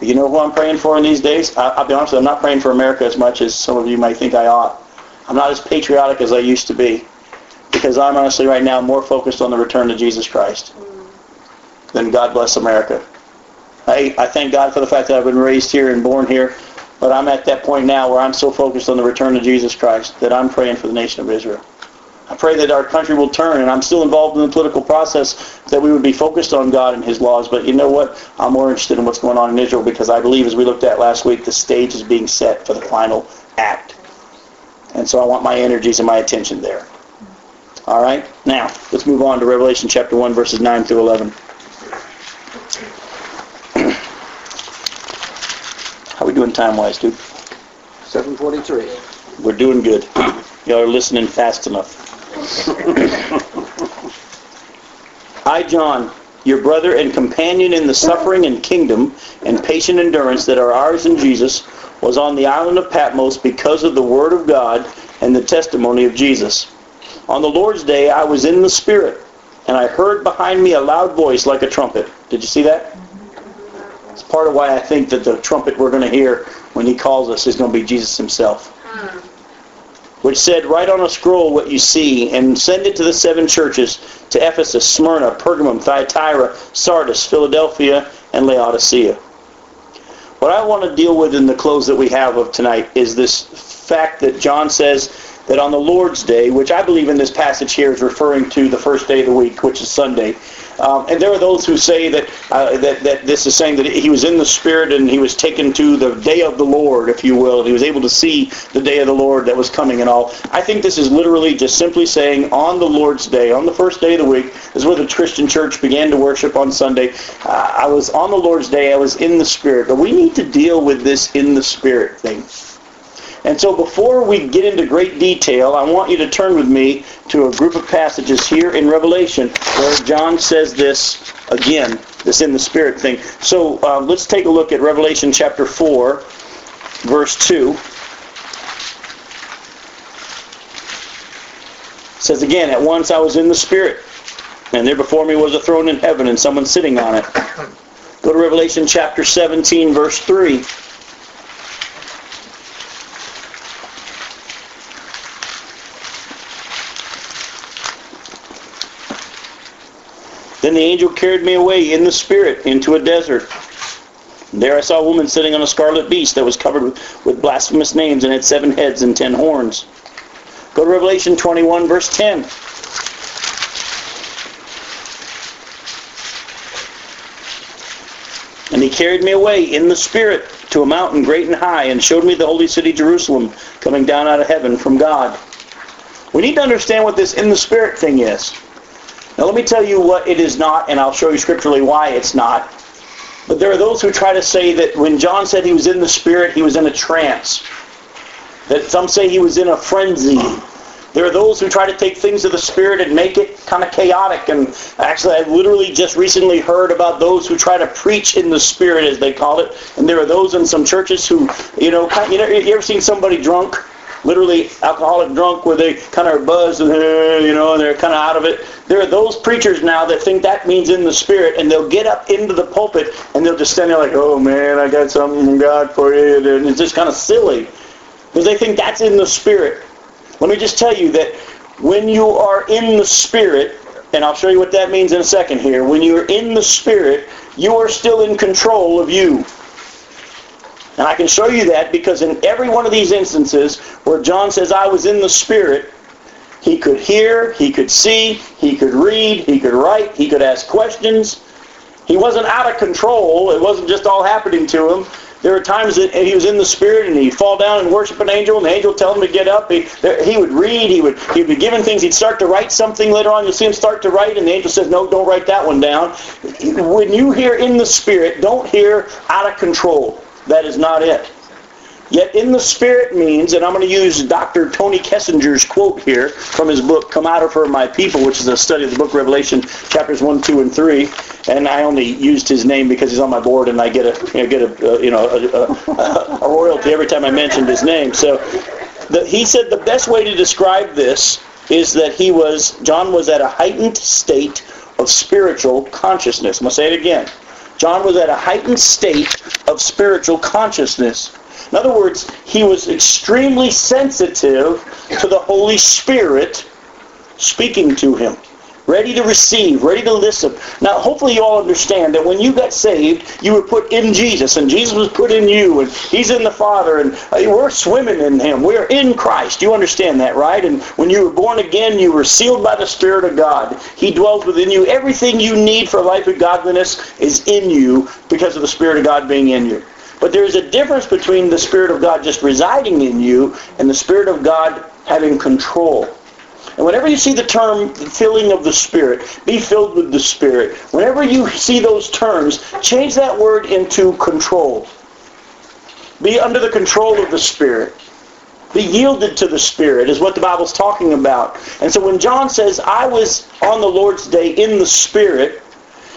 You know who I'm praying for in these days? I, I'll be honest with you, I'm not praying for America as much as some of you might think I ought. I'm not as patriotic as I used to be because I'm honestly right now more focused on the return of Jesus Christ than God bless America. I, I thank God for the fact that I've been raised here and born here, but I'm at that point now where I'm so focused on the return of Jesus Christ that I'm praying for the nation of Israel. I pray that our country will turn, and I'm still involved in the political process, that we would be focused on God and his laws. But you know what? I'm more interested in what's going on in Israel because I believe, as we looked at last week, the stage is being set for the final act. And so I want my energies and my attention there. All right? Now, let's move on to Revelation chapter 1, verses 9 through 11. How are we doing time-wise, dude? 743. We're doing good. Y'all are listening fast enough. I, John, your brother and companion in the suffering and kingdom and patient endurance that are ours in Jesus, was on the island of Patmos because of the word of God and the testimony of Jesus. On the Lord's day I was in the Spirit, and I heard behind me a loud voice like a trumpet. Did you see that? It's part of why I think that the trumpet we're going to hear when he calls us is going to be Jesus himself which said, Write on a scroll what you see, and send it to the seven churches, to Ephesus, Smyrna, Pergamum, Thyatira, Sardis, Philadelphia, and Laodicea. What I want to deal with in the close that we have of tonight is this fact that John says that on the Lord's Day, which I believe in this passage here is referring to the first day of the week, which is Sunday, um, and there are those who say that, uh, that that this is saying that he was in the Spirit and he was taken to the day of the Lord, if you will. He was able to see the day of the Lord that was coming and all. I think this is literally just simply saying on the Lord's Day, on the first day of the week, is where the Christian church began to worship on Sunday. Uh, I was on the Lord's Day. I was in the Spirit. But we need to deal with this in the Spirit thing. And so before we get into great detail, I want you to turn with me to a group of passages here in Revelation where John says this again, this in the Spirit thing. So uh, let's take a look at Revelation chapter 4, verse 2. It says again, At once I was in the Spirit, and there before me was a throne in heaven and someone sitting on it. Go to Revelation chapter 17, verse 3. Then the angel carried me away in the spirit into a desert. There I saw a woman sitting on a scarlet beast that was covered with, blasphemous names and had seven heads and ten horns. Go to Revelation 21, verse 10. And he carried me away in the spirit to a mountain great and high and showed me the holy city Jerusalem coming down out of heaven from God. We need to understand what this in the spirit thing is. Now let me tell you what it is not, and I'll show you scripturally why it's not. But there are those who try to say that when John said he was in the Spirit, he was in a trance. That some say he was in a frenzy. There are those who try to take things of the Spirit and make it kind of chaotic. And actually, I literally just recently heard about those who try to preach in the Spirit, as they call it. And there are those in some churches who, you know, you know, you ever seen somebody drunk? Literally alcoholic drunk where they kind of are buzzed and you know and they're kind of out of it. There are those preachers now that think that means in the spirit and they'll get up into the pulpit and they'll just stand there like oh man i got something from god for you and it's just kind of silly. Because they think that's in the spirit. Let me just tell you that when you are in the spirit and i'll show you what that means in a second here when you're in the spirit you are still in control of you and I can show you that because in every one of these instances where John says, I was in the Spirit, he could hear, he could see, he could read, he could write, he could ask questions. He wasn't out of control. It wasn't just all happening to him. There were times that he was in the Spirit and he'd fall down and worship an angel and the angel would tell him to get up. He, he would read, he would, he would be given things. He'd start to write something later on. You'll see him start to write and the angel says, no, don't write that one down. When you hear in the Spirit, don't hear out of control. That is not it. Yet in the Spirit means, and I'm going to use Dr. Tony Kessinger's quote here from his book, Come Out of Her, My People, which is a study of the book Revelation, chapters 1, 2, and 3. And I only used his name because he's on my board and I get a, you know, get a, uh, you know, a, a, a, royalty every time I mentioned his name. So the, he said the best way to describe this is that he was, John was at a heightened state of spiritual consciousness. I'm going to say it again. John was at a heightened state of spiritual consciousness. In other words, he was extremely sensitive to the Holy Spirit speaking to him. Ready to receive, ready to listen. Now, hopefully you all understand that when you got saved, you were put in Jesus, and Jesus was put in you, and He's in the Father, and uh, we're swimming in Him. We're in Christ. You understand that, right? And when you were born again, you were sealed by the Spirit of God. He dwells within you. Everything you need for life and godliness is in you because of the Spirit of God being in you. But there's a difference between the Spirit of God just residing in you and the Spirit of God having control. And whenever you see the term filling of the Spirit, be filled with the Spirit, whenever you see those terms, change that word into control. Be under the control of the Spirit. Be yielded to the Spirit is what the Bible's talking about. And so when John says, I was on the Lord's day in the Spirit,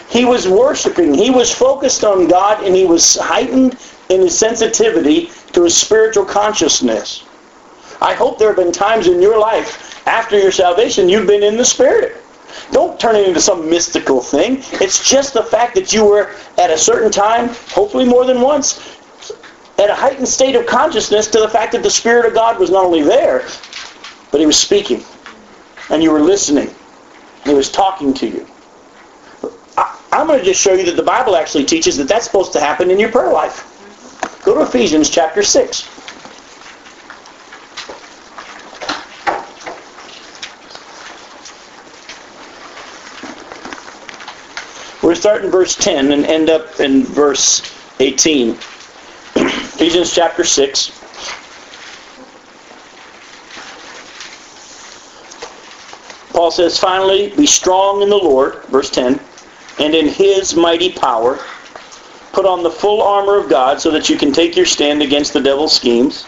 he was worshiping. He was focused on God and he was heightened in his sensitivity to his spiritual consciousness. I hope there have been times in your life after your salvation, you've been in the Spirit. Don't turn it into some mystical thing. It's just the fact that you were at a certain time, hopefully more than once, at a heightened state of consciousness to the fact that the Spirit of God was not only there, but He was speaking. And you were listening. He was talking to you. I, I'm going to just show you that the Bible actually teaches that that's supposed to happen in your prayer life. Go to Ephesians chapter 6. We're starting in verse 10 and end up in verse 18. Ephesians chapter 6. Paul says, Finally, be strong in the Lord, verse 10, and in his mighty power. Put on the full armor of God so that you can take your stand against the devil's schemes.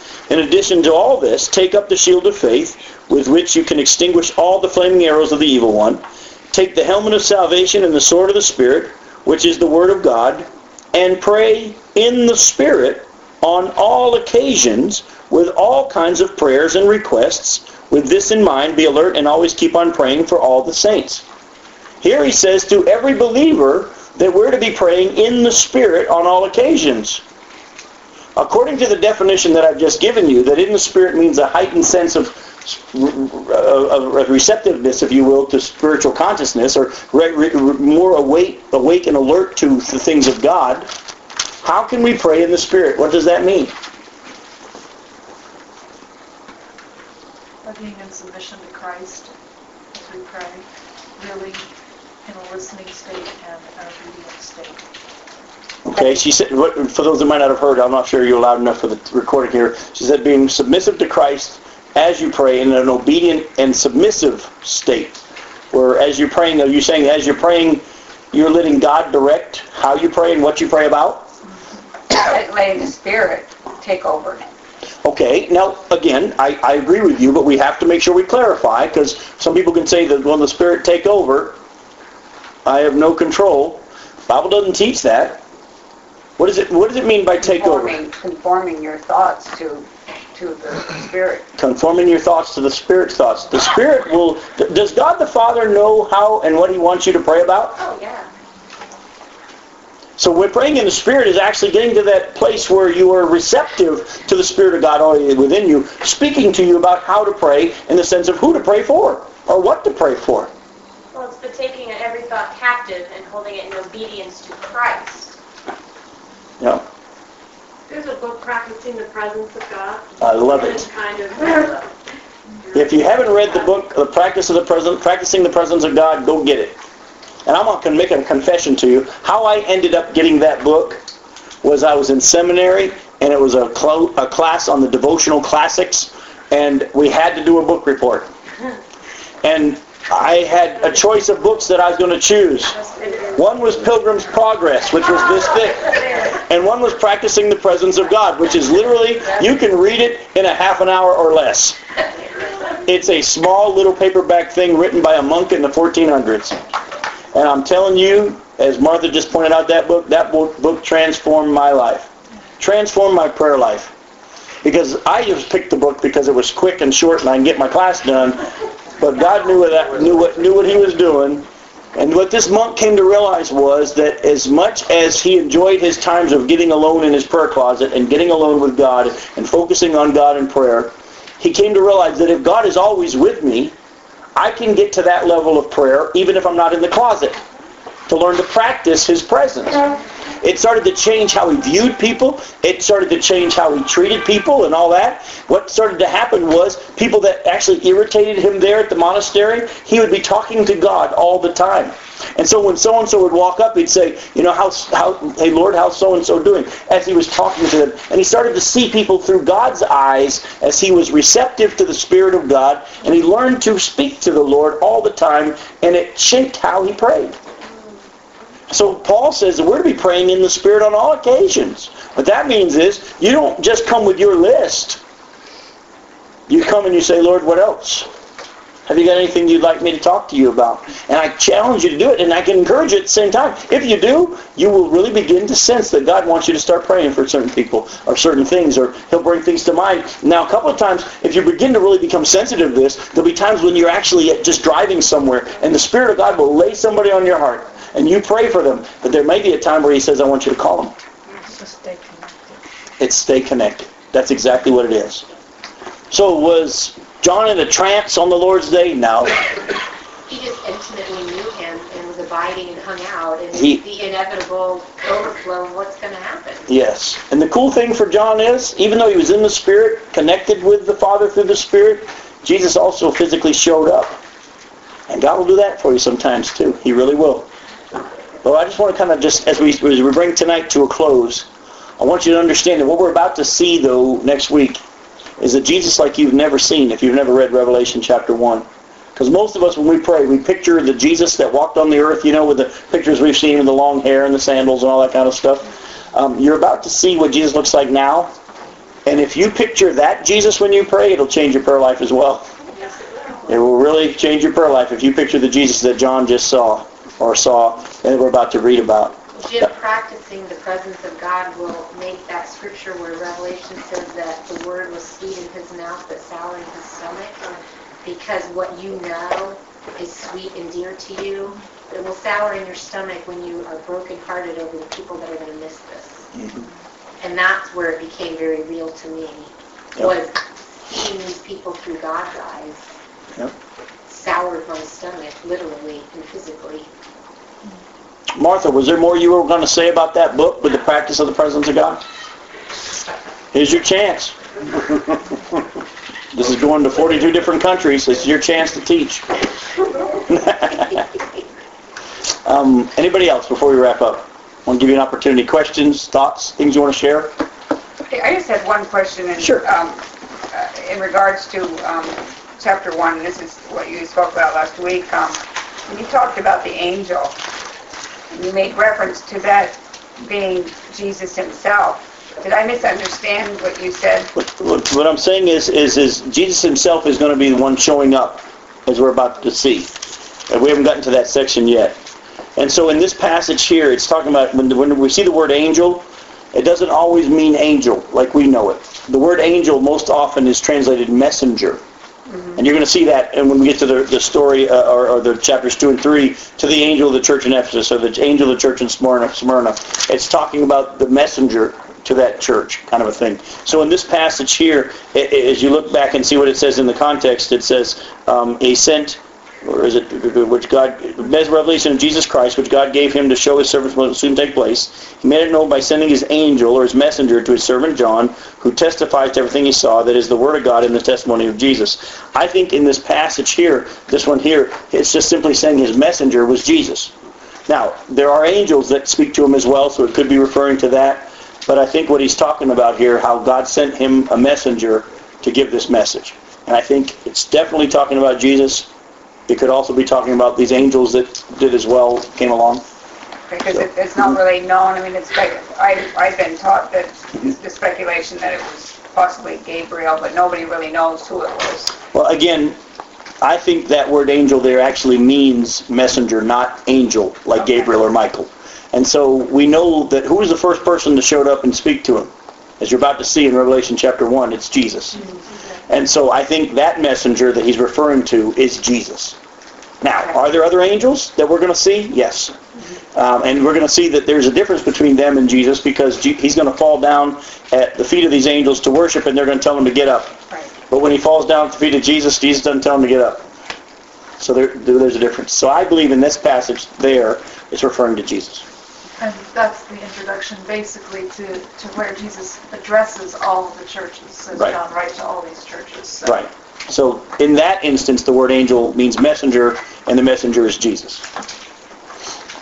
In addition to all this, take up the shield of faith, with which you can extinguish all the flaming arrows of the evil one. Take the helmet of salvation and the sword of the Spirit, which is the Word of God, and pray in the Spirit on all occasions with all kinds of prayers and requests. With this in mind, be alert and always keep on praying for all the saints. Here he says to every believer that we're to be praying in the Spirit on all occasions. According to the definition that I've just given you, that in the Spirit means a heightened sense of, uh, of receptiveness, if you will, to spiritual consciousness, or more awake, awake and alert to the things of God. How can we pray in the Spirit? What does that mean? By being in submission to Christ as we pray, really in a listening state and an obedient state. Okay, she said, for those that might not have heard, I'm not sure you're loud enough for the recording here. She said being submissive to Christ as you pray in an obedient and submissive state. Where as you're praying, are you saying as you're praying, you're letting God direct how you pray and what you pray about? Letting the Spirit take over. Okay, now again, I, I agree with you, but we have to make sure we clarify because some people can say that when the Spirit take over, I have no control. Bible doesn't teach that. What does it What does it mean by take conforming, over? Conforming your thoughts to to the Spirit. Conforming your thoughts to the Spirit's thoughts. The Spirit will. Does God the Father know how and what He wants you to pray about? Oh, yeah. So we're praying in the Spirit is actually getting to that place where you are receptive to the Spirit of God already within you, speaking to you about how to pray in the sense of who to pray for or what to pray for. Well, it's the taking every thought captive and holding it in obedience to Christ. Yeah. There's a book, Practicing the Presence of God. I love it. kind of, uh, If you haven't read the book, The Practice of the Present, Practicing the Presence of God, go get it. And I'm going to make a confession to you. How I ended up getting that book was I was in seminary, and it was a, clo- a class on the devotional classics, and we had to do a book report. And I had a choice of books that I was going to choose. One was Pilgrim's Progress, which was this thick. And one was Practicing the Presence of God, which is literally, you can read it in a half an hour or less. it's a small little paperback thing written by a monk in the 1400s. And I'm telling you, as Martha just pointed out that book, that book, transformed my life. Transformed my prayer life. Because I just picked the book because it was quick and short and I can get my class done. But God knew what, knew what, knew what he was doing. And what this monk came to realize was that as much as he enjoyed his times of getting alone in his prayer closet and getting alone with God and focusing on God in prayer, he came to realize that if God is always with me, I can get to that level of prayer even if I'm not in the closet to learn to practice his presence. It started to change how he viewed people. It started to change how he treated people and all that. What started to happen was people that actually irritated him there at the monastery, he would be talking to God all the time. And so when so-and-so would walk up, he'd say, you know, how, how, hey, Lord, how's so-and-so doing? As he was talking to them. And he started to see people through God's eyes as he was receptive to the Spirit of God. And he learned to speak to the Lord all the time, and it shaped how he prayed. So Paul says that we're to be praying in the Spirit on all occasions. What that means is you don't just come with your list. You come and you say, Lord, what else? Have you got anything you'd like me to talk to you about? And I challenge you to do it, and I can encourage you at the same time. If you do, you will really begin to sense that God wants you to start praying for certain people or certain things, or he'll bring things to mind. Now, a couple of times, if you begin to really become sensitive to this, there'll be times when you're actually just driving somewhere, and the Spirit of God will lay somebody on your heart, and you pray for them. But there may be a time where he says, I want you to call them. stay connected. It's stay connected. That's exactly what it is. So was John in a trance on the Lord's day? No. He just intimately knew him and was abiding and hung out, and He- the inevitable overflow of what's going to happen. Yes. And the cool thing for John is, even though he was in the Spirit, connected with the Father through the Spirit, Jesus also physically showed up. And God will do that for you sometimes too. He really will. But I just want to kind of just, as we, as we bring tonight to a close, I want you to understand that what we're about to see, though, next week, is a Jesus like you've never seen if you've never read Revelation chapter 1. Because most of us, when we pray, we picture the Jesus that walked on the earth, you know, with the pictures we've seen with the long hair and the sandals and all that kind of stuff. Um, you're about to see what Jesus looks like now. And if you picture that Jesus when you pray, it'll change your prayer life as well. It will really change your prayer life if you picture the Jesus that John just saw or saw and we're about to read about. Jim, practicing the presence of God will make that scripture where Revelation says that the word was sweet in his mouth but sour in his stomach, because what you know is sweet and dear to you, it will sour in your stomach when you are brokenhearted over the people that are going to miss this. Mm-hmm. And that's where it became very real to me, Yep. was seeing these people through God's eyes Yep. soured my stomach, literally and physically. Martha, was there more you were going to say about that book with the practice of the presence of God? Here's your chance. this is going to 42 different countries. This is your chance to teach. um, anybody else before we wrap up? want to give you an opportunity. Questions, thoughts, things you want to share? Okay, I just had one question in, Sure. um, uh, in regards to um, chapter one. This is what you spoke about last week. Um, you talked about the angel, you made reference to that being Jesus himself. Did I misunderstand what you said? What, what, what I'm saying is, is, is Jesus himself is going to be the one showing up, as we're about to see. And we haven't gotten to that section yet. And so in this passage here, it's talking about when, when we see the word angel, it doesn't always mean angel like we know it. The word angel most often is translated messenger. And you're going to see that and when we get to the, the story, uh, or, or the chapters 2 and 3, to the angel of the church in Ephesus, or the angel of the church in Smyrna, Smyrna. It's talking about the messenger to that church, kind of a thing. So in this passage here, i- i- as you look back and see what it says in the context, it says, um, he sent, or is it, which God, revelation of Jesus Christ, which God gave him to show his servants would soon take place. He made it known by sending his angel, or his messenger, to his servant John, who testifies to everything he saw, that is the word of God and the testimony of Jesus. I think in this passage here, this one here, it's just simply saying his messenger was Jesus. Now, there are angels that speak to him as well, so it could be referring to that. But I think what he's talking about here, how God sent him a messenger to give this message. And I think it's definitely talking about Jesus. It could also be talking about these angels that did as well, came along. Because it, it's not mhm. really known. I mean, it's spec- I, I've been taught that mhm. the speculation that it was possibly Gabriel, but nobody really knows who it was. Well, again, I think that word angel there actually means messenger, not angel, like Okay. Gabriel or Michael. And so we know that who was the first person to showed up and speak to him? As you're about to see in Revelation chapter 1, it's Jesus. And so I think that messenger that he's referring to is Jesus. Now, are there other angels that we're going to see? Yes. Um, and we're going to see that there's a difference between them and Jesus because he's going to fall down at the feet of these angels to worship and they're going to tell him to get up. But when he falls down at the feet of Jesus, Jesus doesn't tell him to get up. So there, there's a difference. So I believe in this passage there, it's referring to Jesus. And that's the introduction basically to, to where Jesus addresses all of the churches, says Right. John, right to all these churches. So Right. So in that instance, the word angel means messenger, and the messenger is Jesus.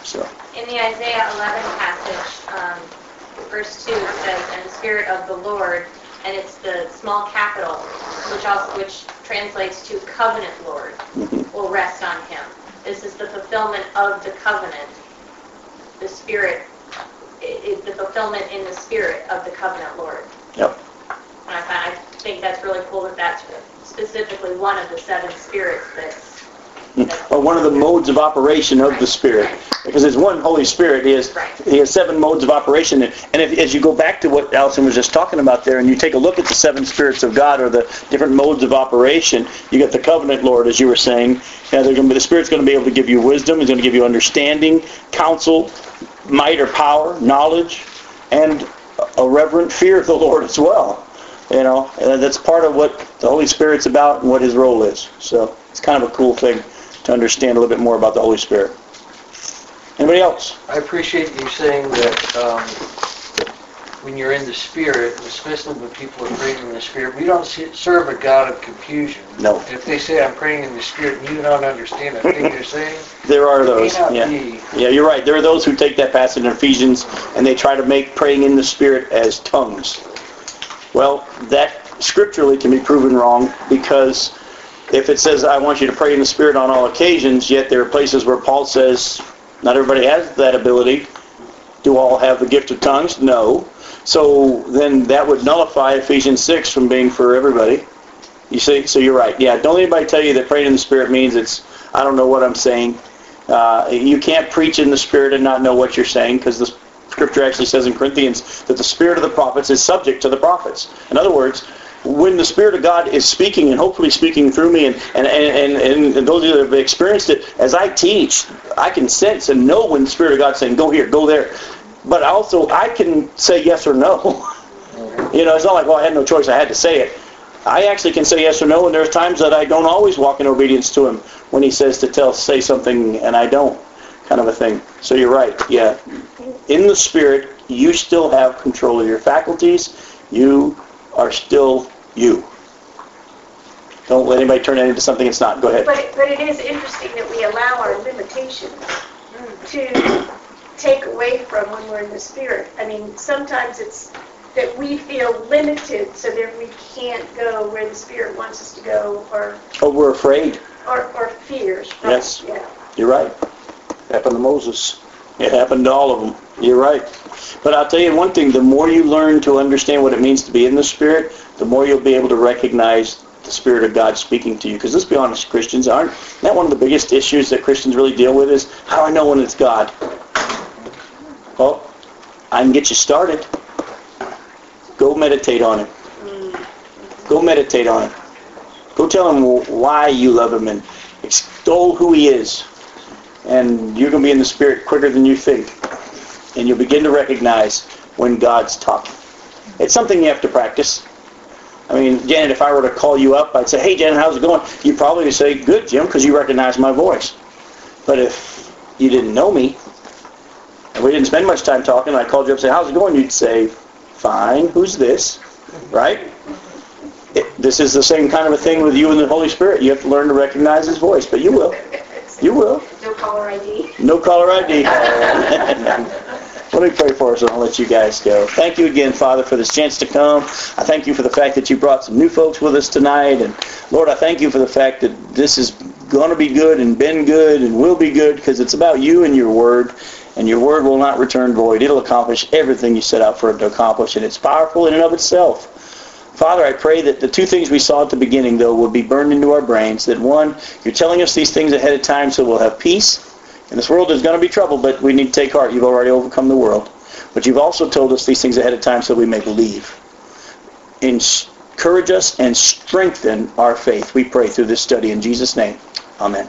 So, In the Isaiah 11 passage, um, verse 2, it says, "And the Spirit of the Lord," and it's the small capital, which also which translates to covenant Lord, mhm. will rest on him. This is the fulfillment of the covenant. The Spirit is the fulfillment in the Spirit of the covenant Lord. Yep. And I, find, I think that's really cool that that's specifically one of the seven spirits that's. or one of the modes of operation of the Spirit. Because there's one Holy Spirit. He has, he has seven modes of operation. And if, as you go back to what Allison was just talking about there, and you take a look at the seven spirits of God or the different modes of operation, you get the covenant Lord, as you were saying. Yeah, they're gonna be, the Spirit's going to be able to give you wisdom. He's going to give you understanding, counsel, might or power, knowledge, and a reverent fear of the Lord as well. You know, and that's part of what the Holy Spirit's about and what His role is. So it's kind of a cool thing to understand a little bit more about the Holy Spirit. Anybody else? I appreciate you saying that um, when you're in the Spirit, especially when people are praying in the Spirit, we don't se- serve a God of confusion. No. If they say, I'm praying in the Spirit, and you don't understand a thing they're saying, There are those. not Yeah. be. Yeah, you're right. There are those who take that passage in Ephesians and they try to make praying in the Spirit as tongues. Well, that scripturally can be proven wrong because if it says, I want you to pray in the Spirit on all occasions, yet there are places where Paul says, not everybody has that ability. Do all have the gift of tongues? No. So then that would nullify Ephesians 6 from being for everybody. You see? So you're right. Yeah, don't anybody tell you that praying in the Spirit means it's, I don't know what I'm saying. Uh, you can't preach in the Spirit and not know what you're saying because the Scripture actually says in Corinthians that the Spirit of the prophets is subject to the prophets. In other words, when the Spirit of God is speaking and hopefully speaking through me, and, and, and, and, those of you that have experienced it, as I teach, I can sense and know when the Spirit of God's saying, go here, go there. But also, I can say yes or no. You know, it's not like, well, I had no choice, I had to say it. I actually can say yes or no, and there's times that I don't always walk in obedience to him when he says to tell, say something, and I don't, kind of a thing. So you're right, yeah. In the Spirit, you still have control of your faculties. You are still you. Don't let anybody turn that into something it's not. Go ahead. But it, but it is interesting that we allow our limitations to take away from when we're in the spirit. I mean, sometimes it's that we feel limited, so that we can't go where the spirit wants us to go, or Oh, we're afraid. or, or fears. right? Yes. Yeah. You're right. It Happened to Moses. It happened to all of them. You're right. But I'll tell you one thing, the more you learn to understand what it means to be in the Spirit, the more you'll be able to recognize the Spirit of God speaking to you. Because let's be honest, Christians aren't, that one of the biggest issues that Christians really deal with is, how I know when it's God? Well, I can get you started. Go meditate on it. Go meditate on it. Go tell him why you love him and extol who he is and you're going to be in the Spirit quicker than you think. And you'll begin to recognize when God's talking. It's something you have to practice. I mean, Janet, if I were to call you up, I'd say, hey, Janet, how's it going? You'd probably say, good, Jim, because you recognize my voice. But if you didn't know me, and we didn't spend much time talking, and I called you up and said, how's it going? You'd say, fine, who's this? Right? It, this is the same kind of a thing with you and the Holy Spirit. You have to learn to recognize his voice, but you will. You will. No caller ID. No caller ID. Let me pray for us and I'll let you guys go. Thank you again, Father, for this chance to come. I thank you for the fact that you brought some new folks with us tonight. And Lord, I thank you for the fact that this is going to be good and been good and will be good because it's about you and your word. And your word will not return void. It'll accomplish everything you set out for it to accomplish. And it's powerful in and of itself. Father, I pray that the two things we saw at the beginning, though, will be burned into our brains. That one, you're telling us these things ahead of time so we'll have peace. In this world there's going to be trouble, but we need to take heart. You've already overcome the world. But you've also told us these things ahead of time so we may believe. Encourage us and strengthen our faith. We pray through this study in Jesus' name. Amen.